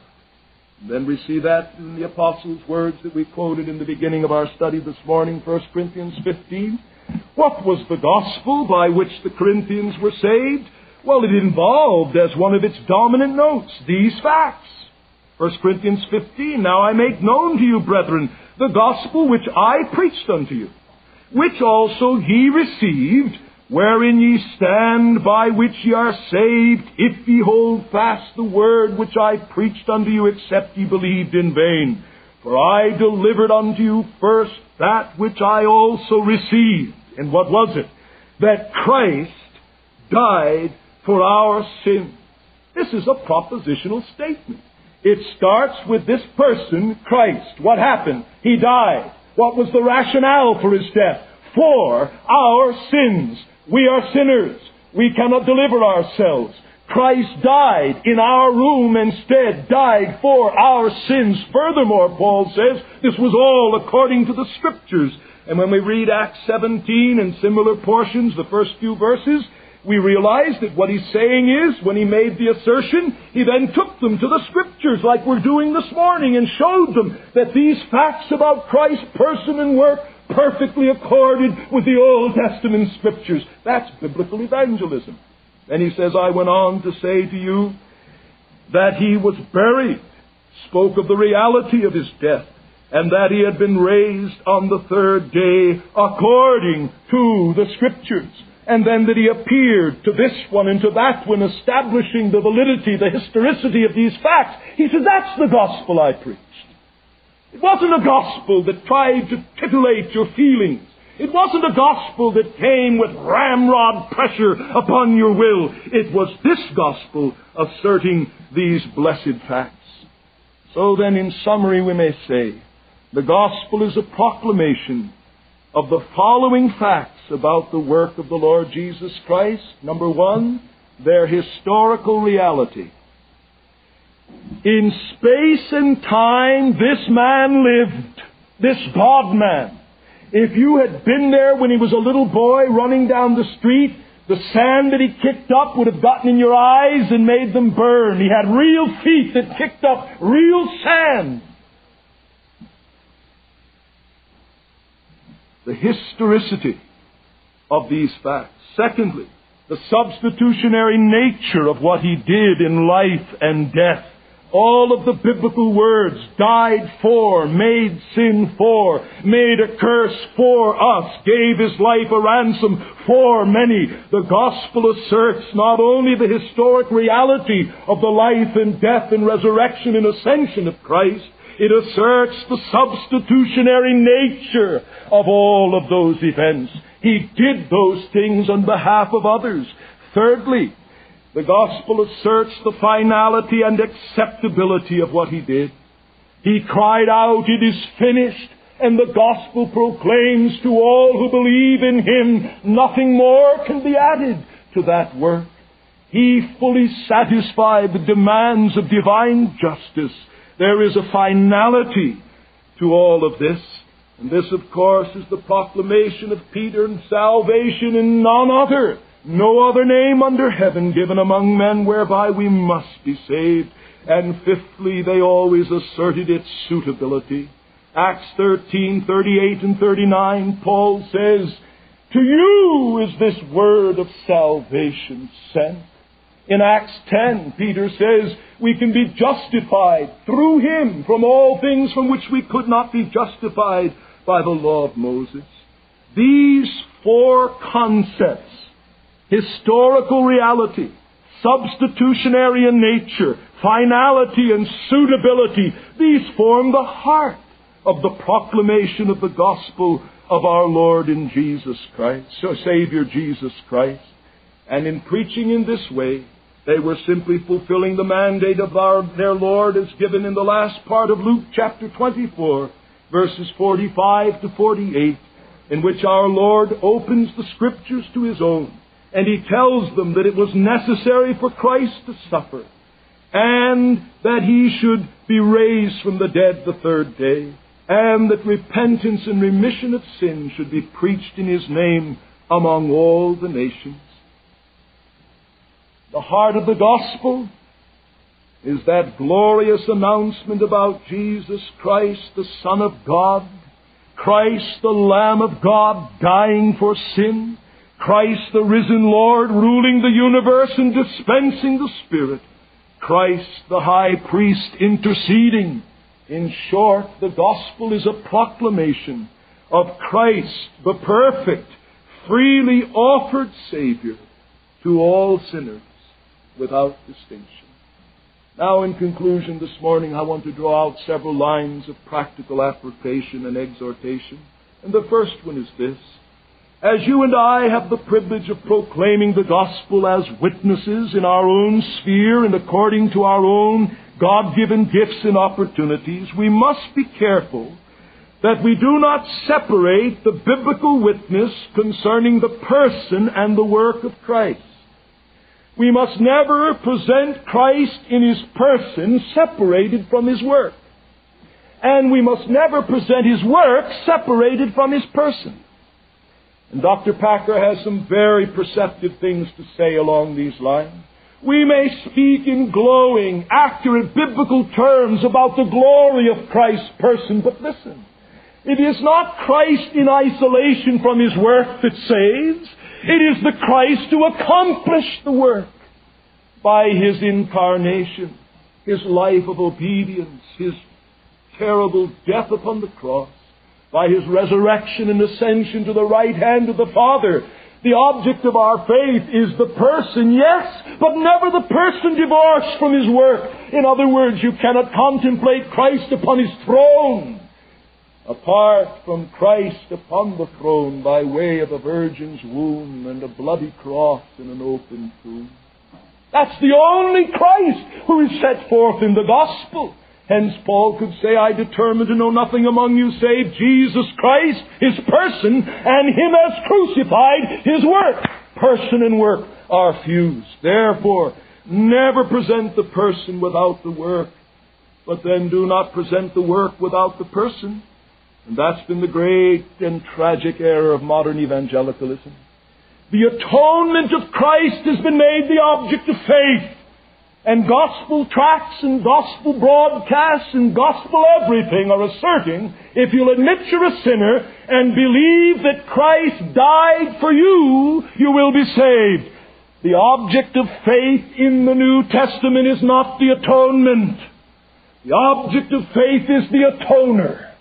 And then we see that in the Apostles' words that we quoted in the beginning of our study this morning, 1 Corinthians 15. What was the gospel by which the Corinthians were saved? Well, it involved as one of its dominant notes these facts. 1 Corinthians 15, Now I make known to you, brethren, the gospel which I preached unto you, which also ye received, wherein ye stand, by which ye are saved, if ye hold fast the word which I preached unto you, except ye believed in vain. For I delivered unto you first that which I also received. And what was it? That Christ died for our sin. This is a propositional statement. It starts with this person, Christ. What happened? He died. What was the rationale for his death? For our sins. We are sinners. We cannot deliver ourselves. Christ died in our room instead, died for our sins. Furthermore, Paul says, this was all according to the Scriptures. And when we read Acts 17 and similar portions, the first few verses, we realize that what he's saying is, when he made the assertion, he then took them to the Scriptures like we're doing this morning and showed them that these facts about Christ's person and work perfectly accorded with the Old Testament Scriptures. That's biblical evangelism. And he says, I went on to say to you that he was buried, spoke of the reality of his death, and that he had been raised on the third day according to the Scriptures and then that he appeared to this one and to that one, establishing the validity, the historicity of these facts. He said, That's the gospel I preached. It wasn't a gospel that tried to titillate your feelings. It wasn't a gospel that came with ramrod pressure upon your will. It was this gospel asserting these blessed facts. So then, in summary, we may say, the gospel is a proclamation of the following facts about the work of the Lord Jesus Christ. Number one, their historical reality. In space and time, this man lived. This God man. If you had been there when he was a little boy running down the street, the sand that he kicked up would have gotten in your eyes and made them burn. He had real feet that kicked up real sand. the historicity of these facts. Secondly, the substitutionary nature of what he did in life and death. All of the biblical words died for, made sin for, made a curse for us, gave his life a ransom for many. The gospel asserts not only the historic reality of the life and death and resurrection and ascension of Christ, it asserts the substitutionary nature of all of those events. He did those things on behalf of others. Thirdly, the gospel asserts the finality and acceptability of what he did. He cried out, It is finished, and the gospel proclaims to all who believe in him, nothing more can be added to that work. He fully satisfied the demands of divine justice there is a finality to all of this. And this, of course, is the proclamation of Peter and salvation in none other, no other name under heaven given among men whereby we must be saved. And fifthly, they always asserted its suitability. Acts 13, 38 and 39, Paul says, To you is this word of salvation sent. In Acts 10, Peter says we can be justified through him from all things from which we could not be justified by the law of Moses. These four concepts, historical reality, substitutionary in nature, finality and suitability, these form the heart of the proclamation of the gospel of our Lord in Jesus Christ, our Savior Jesus Christ. And in preaching in this way, they were simply fulfilling the mandate of our, their Lord as given in the last part of Luke chapter 24, verses 45 to 48, in which our Lord opens the scriptures to his own, and he tells them that it was necessary for Christ to suffer, and that he should be raised from the dead the third day, and that repentance and remission of sin should be preached in his name among all the nations. The heart of the gospel is that glorious announcement about Jesus Christ, the Son of God, Christ, the Lamb of God, dying for sin, Christ, the risen Lord, ruling the universe and dispensing the Spirit, Christ, the high priest, interceding. In short, the gospel is a proclamation of Christ, the perfect, freely offered Savior to all sinners without distinction. Now, in conclusion this morning, I want to draw out several lines of practical application and exhortation. And the first one is this. As you and I have the privilege of proclaiming the gospel as witnesses in our own sphere and according to our own God given gifts and opportunities, we must be careful that we do not separate the biblical witness concerning the person and the work of Christ. We must never present Christ in His person separated from His work. And we must never present His work separated from His person. And Dr. Packer has some very perceptive things to say along these lines. We may speak in glowing, accurate biblical terms about the glory of Christ's person, but listen. It is not Christ in isolation from His work that saves. It is the Christ who accomplished the work by His incarnation, His life of obedience, His terrible death upon the cross, by His resurrection and ascension to the right hand of the Father. The object of our faith is the person, yes, but never the person divorced from His work. In other words, you cannot contemplate Christ upon His throne apart from Christ upon the throne by way of a virgin's womb and a bloody cross and an open tomb. That's the only Christ who is set forth in the gospel. Hence Paul could say, I determined to know nothing among you save Jesus Christ, His person, and Him as crucified, His work. Person and work are fused. Therefore, never present the person without the work, but then do not present the work without the person. And that's been the great and tragic error of modern evangelicalism. The atonement of Christ has been made the object of faith. And gospel tracts and gospel broadcasts and gospel everything are asserting if you'll admit you're a sinner and believe that Christ died for you, you will be saved. The object of faith in the New Testament is not the atonement. The object of faith is the atoner.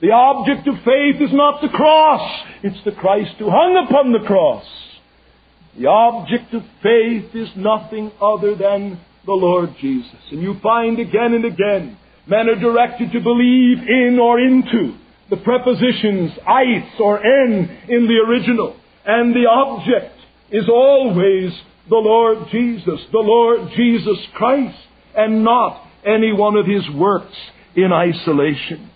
The object of faith is not the cross, it's the Christ who hung upon the cross. The object of faith is nothing other than the Lord Jesus. And you find again and again men are directed to believe in or into the prepositions eis or en in the original. And the object is always the Lord Jesus, the Lord Jesus Christ, and not any one of his works in isolation.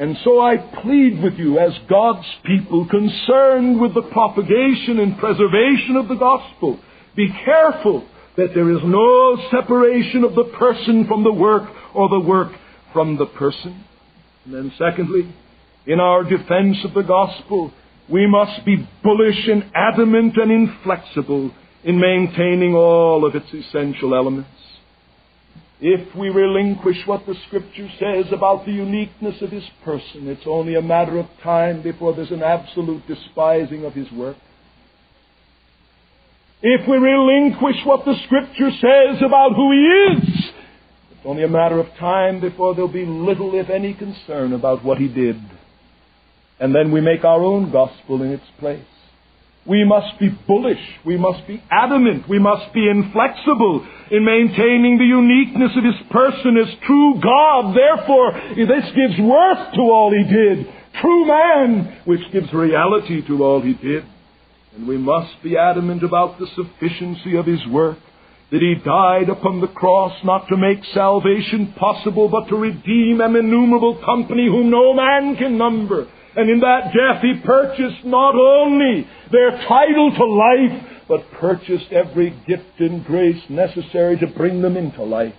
And so I plead with you as God's people concerned with the propagation and preservation of the gospel. Be careful that there is no separation of the person from the work or the work from the person. And then secondly, in our defense of the gospel, we must be bullish and adamant and inflexible in maintaining all of its essential elements. If we relinquish what the Scripture says about the uniqueness of His person, it's only a matter of time before there's an absolute despising of His work. If we relinquish what the Scripture says about who He is, it's only a matter of time before there'll be little, if any, concern about what He did. And then we make our own gospel in its place. We must be bullish. We must be adamant. We must be inflexible in maintaining the uniqueness of His person as true God. Therefore, this gives worth to all He did. True man, which gives reality to all He did. And we must be adamant about the sufficiency of His work. That He died upon the cross not to make salvation possible, but to redeem an innumerable company whom no man can number and in that death he purchased not only their title to life, but purchased every gift and grace necessary to bring them into life.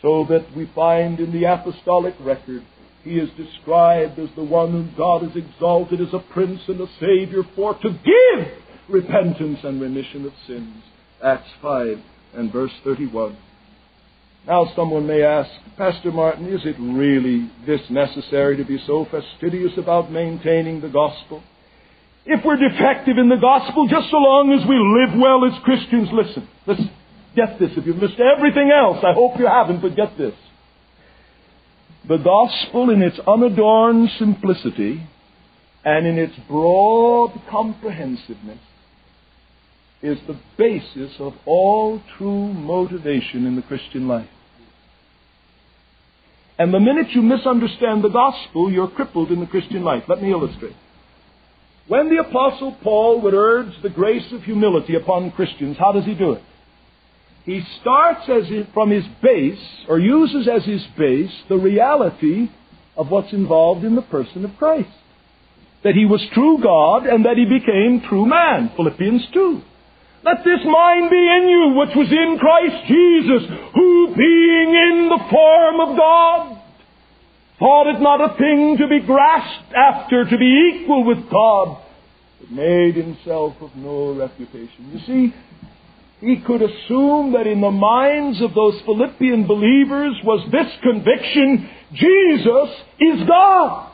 So that we find in the apostolic record, he is described as the one whom God has exalted as a prince and a savior for to give repentance and remission of sins. Acts 5 and verse 31. Now someone may ask, Pastor Martin, is it really this necessary to be so fastidious about maintaining the gospel? If we're defective in the gospel, just so long as we live well as Christians, listen, listen, get this. If you've missed everything else, I hope you haven't, but get this. The gospel in its unadorned simplicity and in its broad comprehensiveness is the basis of all true motivation in the Christian life. And the minute you misunderstand the gospel, you're crippled in the Christian life. Let me illustrate. When the Apostle Paul would urge the grace of humility upon Christians, how does he do it? He starts as from his base, or uses as his base, the reality of what's involved in the person of Christ. That he was true God and that he became true man. Philippians 2. Let this mind be in you, which was in Christ Jesus, who being in the form of God, thought it not a thing to be grasped after, to be equal with God, but made himself of no reputation. You see, he could assume that in the minds of those Philippian believers was this conviction, Jesus is God.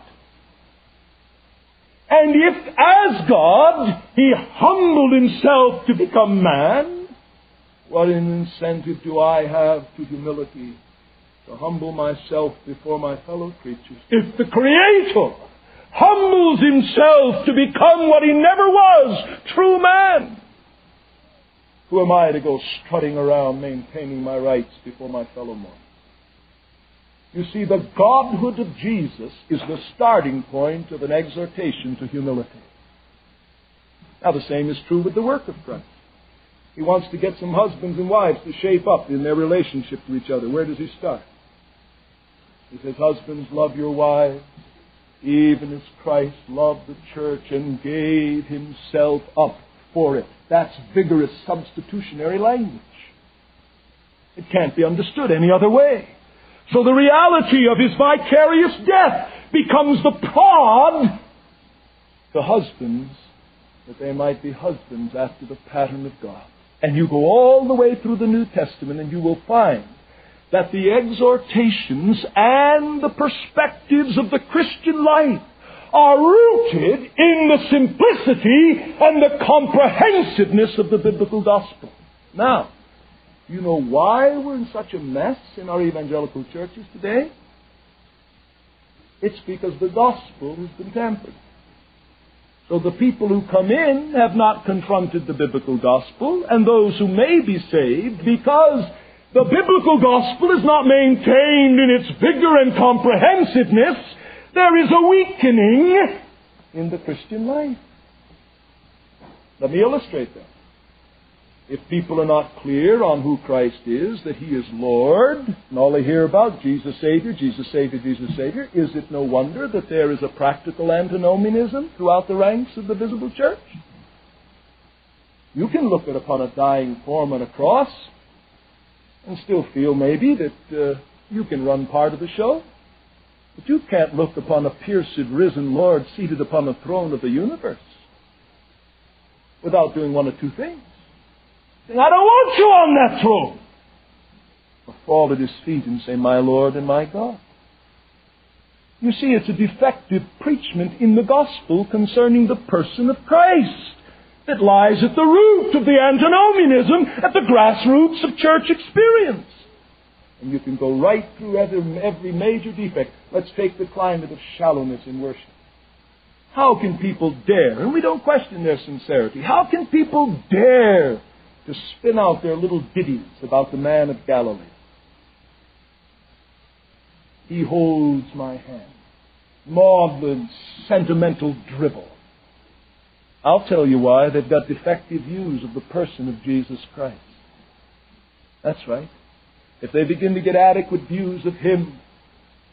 And if, as God, he humbled himself to become man, what an incentive do I have to humility to humble myself before my fellow creatures? If the Creator humbles himself to become what he never was, true man, who am I to go strutting around maintaining my rights before my fellow man? You see, the Godhood of Jesus is the starting point of an exhortation to humility. Now, the same is true with the work of Christ. He wants to get some husbands and wives to shape up in their relationship to each other. Where does he start? He says, Husbands, love your wives, even as Christ loved the church and gave himself up for it. That's vigorous substitutionary language. It can't be understood any other way. So the reality of his vicarious death becomes the prod to husbands that they might be husbands after the pattern of God. And you go all the way through the New Testament and you will find that the exhortations and the perspectives of the Christian life are rooted in the simplicity and the comprehensiveness of the biblical gospel. Now, you know why we're in such a mess in our evangelical churches today? It's because the gospel has been tampered. So the people who come in have not confronted the biblical gospel, and those who may be saved, because the biblical gospel is not maintained in its vigor and comprehensiveness, there is a weakening in the Christian life. Let me illustrate that. If people are not clear on who Christ is, that He is Lord, and all they hear about Jesus Savior, Jesus Savior, Jesus Savior, is it no wonder that there is a practical antinomianism throughout the ranks of the visible church? You can look at upon a dying form on a cross and still feel maybe that uh, you can run part of the show. But you can't look upon a pierced, risen Lord seated upon the throne of the universe without doing one of two things. I don't want you on that throne. fall at his feet and say, My Lord and my God. You see, it's a defective preachment in the gospel concerning the person of Christ that lies at the root of the antinomianism, at the grassroots of church experience. And you can go right through every major defect. Let's take the climate of shallowness in worship. How can people dare, and we don't question their sincerity, how can people dare to spin out their little ditties about the man of Galilee? He holds my hand. Maudlin, sentimental dribble. I'll tell you why. They've got defective views of the person of Jesus Christ. That's right. If they begin to get adequate views of Him,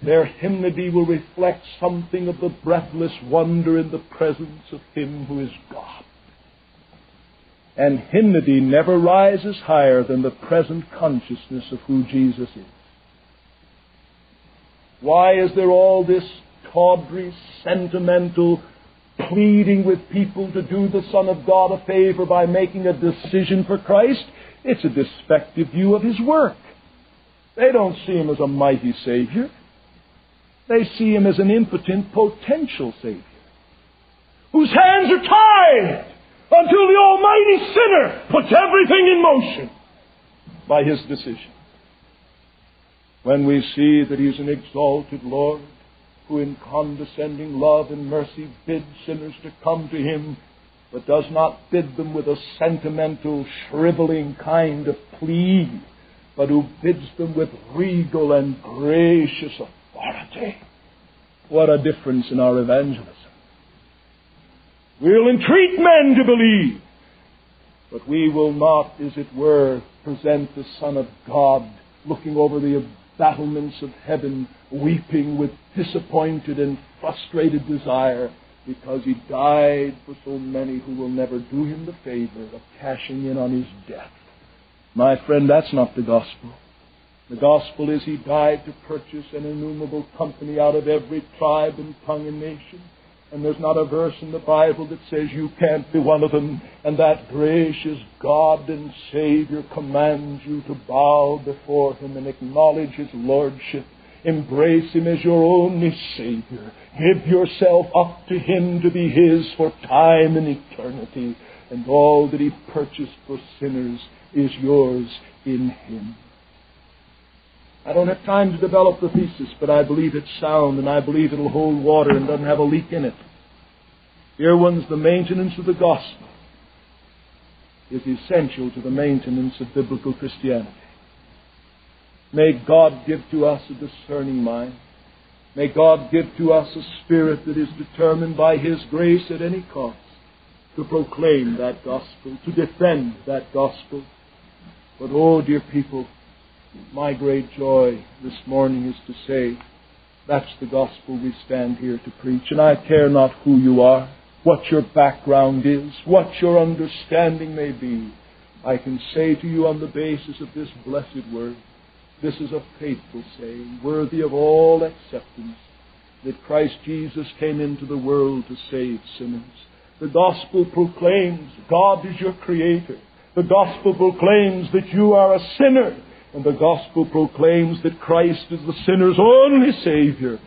their hymnody will reflect something of the breathless wonder in the presence of Him who is God. And hymnody never rises higher than the present consciousness of who Jesus is. Why is there all this tawdry, sentimental pleading with people to do the Son of God a favor by making a decision for Christ? It's a defective view of His work. They don't see Him as a mighty Savior. They see Him as an impotent potential Savior whose hands are tied until the Almighty Sinner puts everything in motion by His decision. When we see that he is an exalted Lord who in condescending love and mercy bids sinners to come to Him, but does not bid them with a sentimental, shriveling kind of plea, but who bids them with regal and gracious authority. What a difference in our evangelism. We'll entreat men to believe, but we will not, as it were, present the Son of God looking over the battlements of heaven, weeping with disappointed and frustrated desire because he died for so many who will never do him the favor of cashing in on his death. My friend, that's not the gospel. The gospel is he died to purchase an innumerable company out of every tribe and tongue and nation. And there's not a verse in the Bible that says you can't be one of them. And that gracious God and Savior commands you to bow before Him and acknowledge His Lordship. Embrace Him as your only Savior. Give yourself up to Him to be His for time and eternity. And all that He purchased for sinners is yours in Him. I don't have time to develop the thesis, but I believe it's sound and I believe it'll hold water and doesn't have a leak in it. Dear ones, the maintenance of the gospel is essential to the maintenance of biblical Christianity. May God give to us a discerning mind. May God give to us a spirit that is determined by His grace at any cost to proclaim that gospel, to defend that gospel. But oh, dear people, my great joy this morning is to say that's the gospel we stand here to preach. And I care not who you are, what your background is, what your understanding may be. I can say to you on the basis of this blessed word, this is a faithful saying, worthy of all acceptance, that Christ Jesus came into the world to save sinners. The gospel proclaims God is your creator. The gospel proclaims that you are a sinner and the gospel proclaims that Christ is the sinner's only Savior.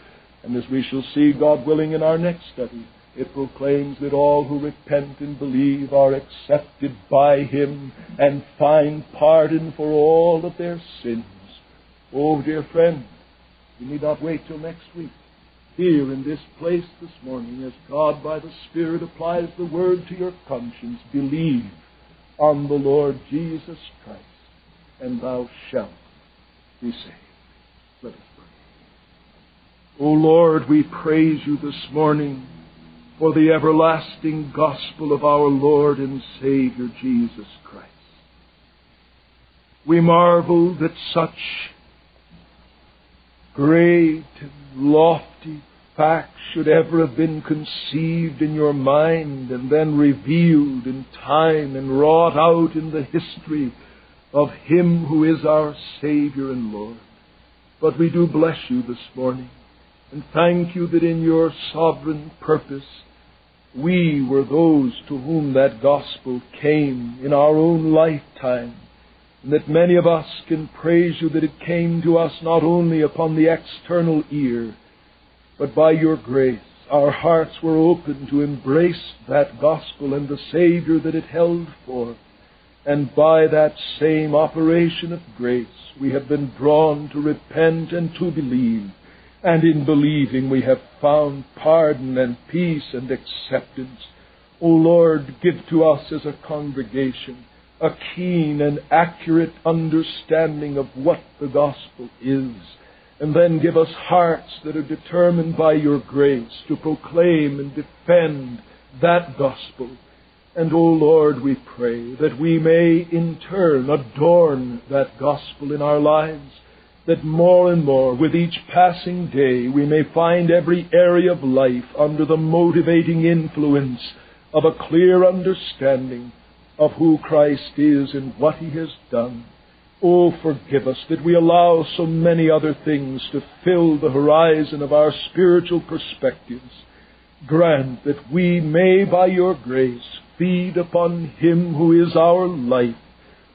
And as we shall see, God willing, in our next study, it proclaims that all who repent and believe are accepted by Him and find pardon for all of their sins. Oh, dear friend, you need not wait till next week. Here in this place this morning, as God by the Spirit applies the word to your conscience, believe on the Lord Jesus Christ and thou shalt be saved. Let us pray. O Lord, we praise you this morning for the everlasting gospel of our Lord and Savior Jesus Christ. We marvel that such great and lofty facts should ever have been conceived in your mind and then revealed in time and wrought out in the history of Him who is our Savior and Lord. But we do bless you this morning and thank you that in your sovereign purpose we were those to whom that gospel came in our own lifetime. and that many of us can praise you that it came to us not only upon the external ear, but by your grace. Our hearts were open to embrace that gospel and the Savior that it held forth. And by that same operation of grace, we have been drawn to repent and to believe. And in believing, we have found pardon and peace and acceptance. O Lord, give to us as a congregation a keen and accurate understanding of what the gospel is. And then give us hearts that are determined by your grace to proclaim and defend that gospel. And, O Lord, we pray that we may in turn adorn that gospel in our lives, that more and more, with each passing day, we may find every area of life under the motivating influence of a clear understanding of who Christ is and what He has done. Oh, forgive us that we allow so many other things to fill the horizon of our spiritual perspectives. Grant that we may, by your grace, feed upon Him who is our life,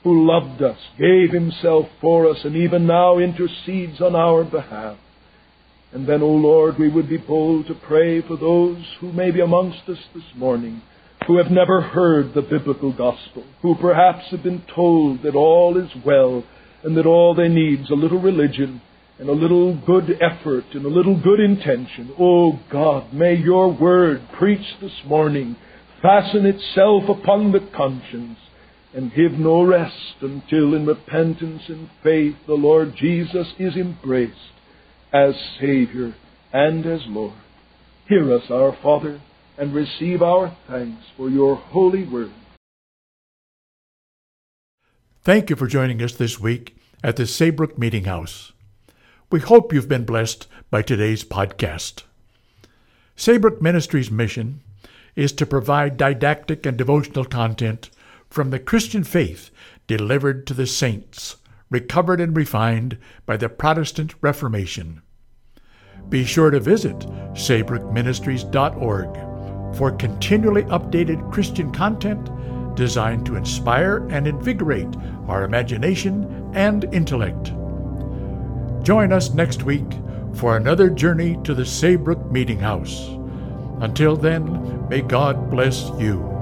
who loved us, gave Himself for us, and even now intercedes on our behalf. And then, O Lord, we would be bold to pray for those who may be amongst us this morning who have never heard the biblical gospel, who perhaps have been told that all is well and that all they need is a little religion and a little good effort and a little good intention. Oh God, may your word preached this morning fasten itself upon the conscience and give no rest until in repentance and faith the Lord Jesus is embraced as Savior and as Lord. Hear us, our Father and receive our thanks for your holy word. Thank you for joining us this week at the Saybrook Meeting House. We hope you've been blessed by today's podcast. Saybrook Ministries' mission is to provide didactic and devotional content from the Christian faith delivered to the saints, recovered and refined by the Protestant Reformation. Be sure to visit saybrookministries.org for continually updated Christian content designed to inspire and invigorate our imagination and intellect. Join us next week for another journey to the Saybrook Meeting House. Until then, may God bless you.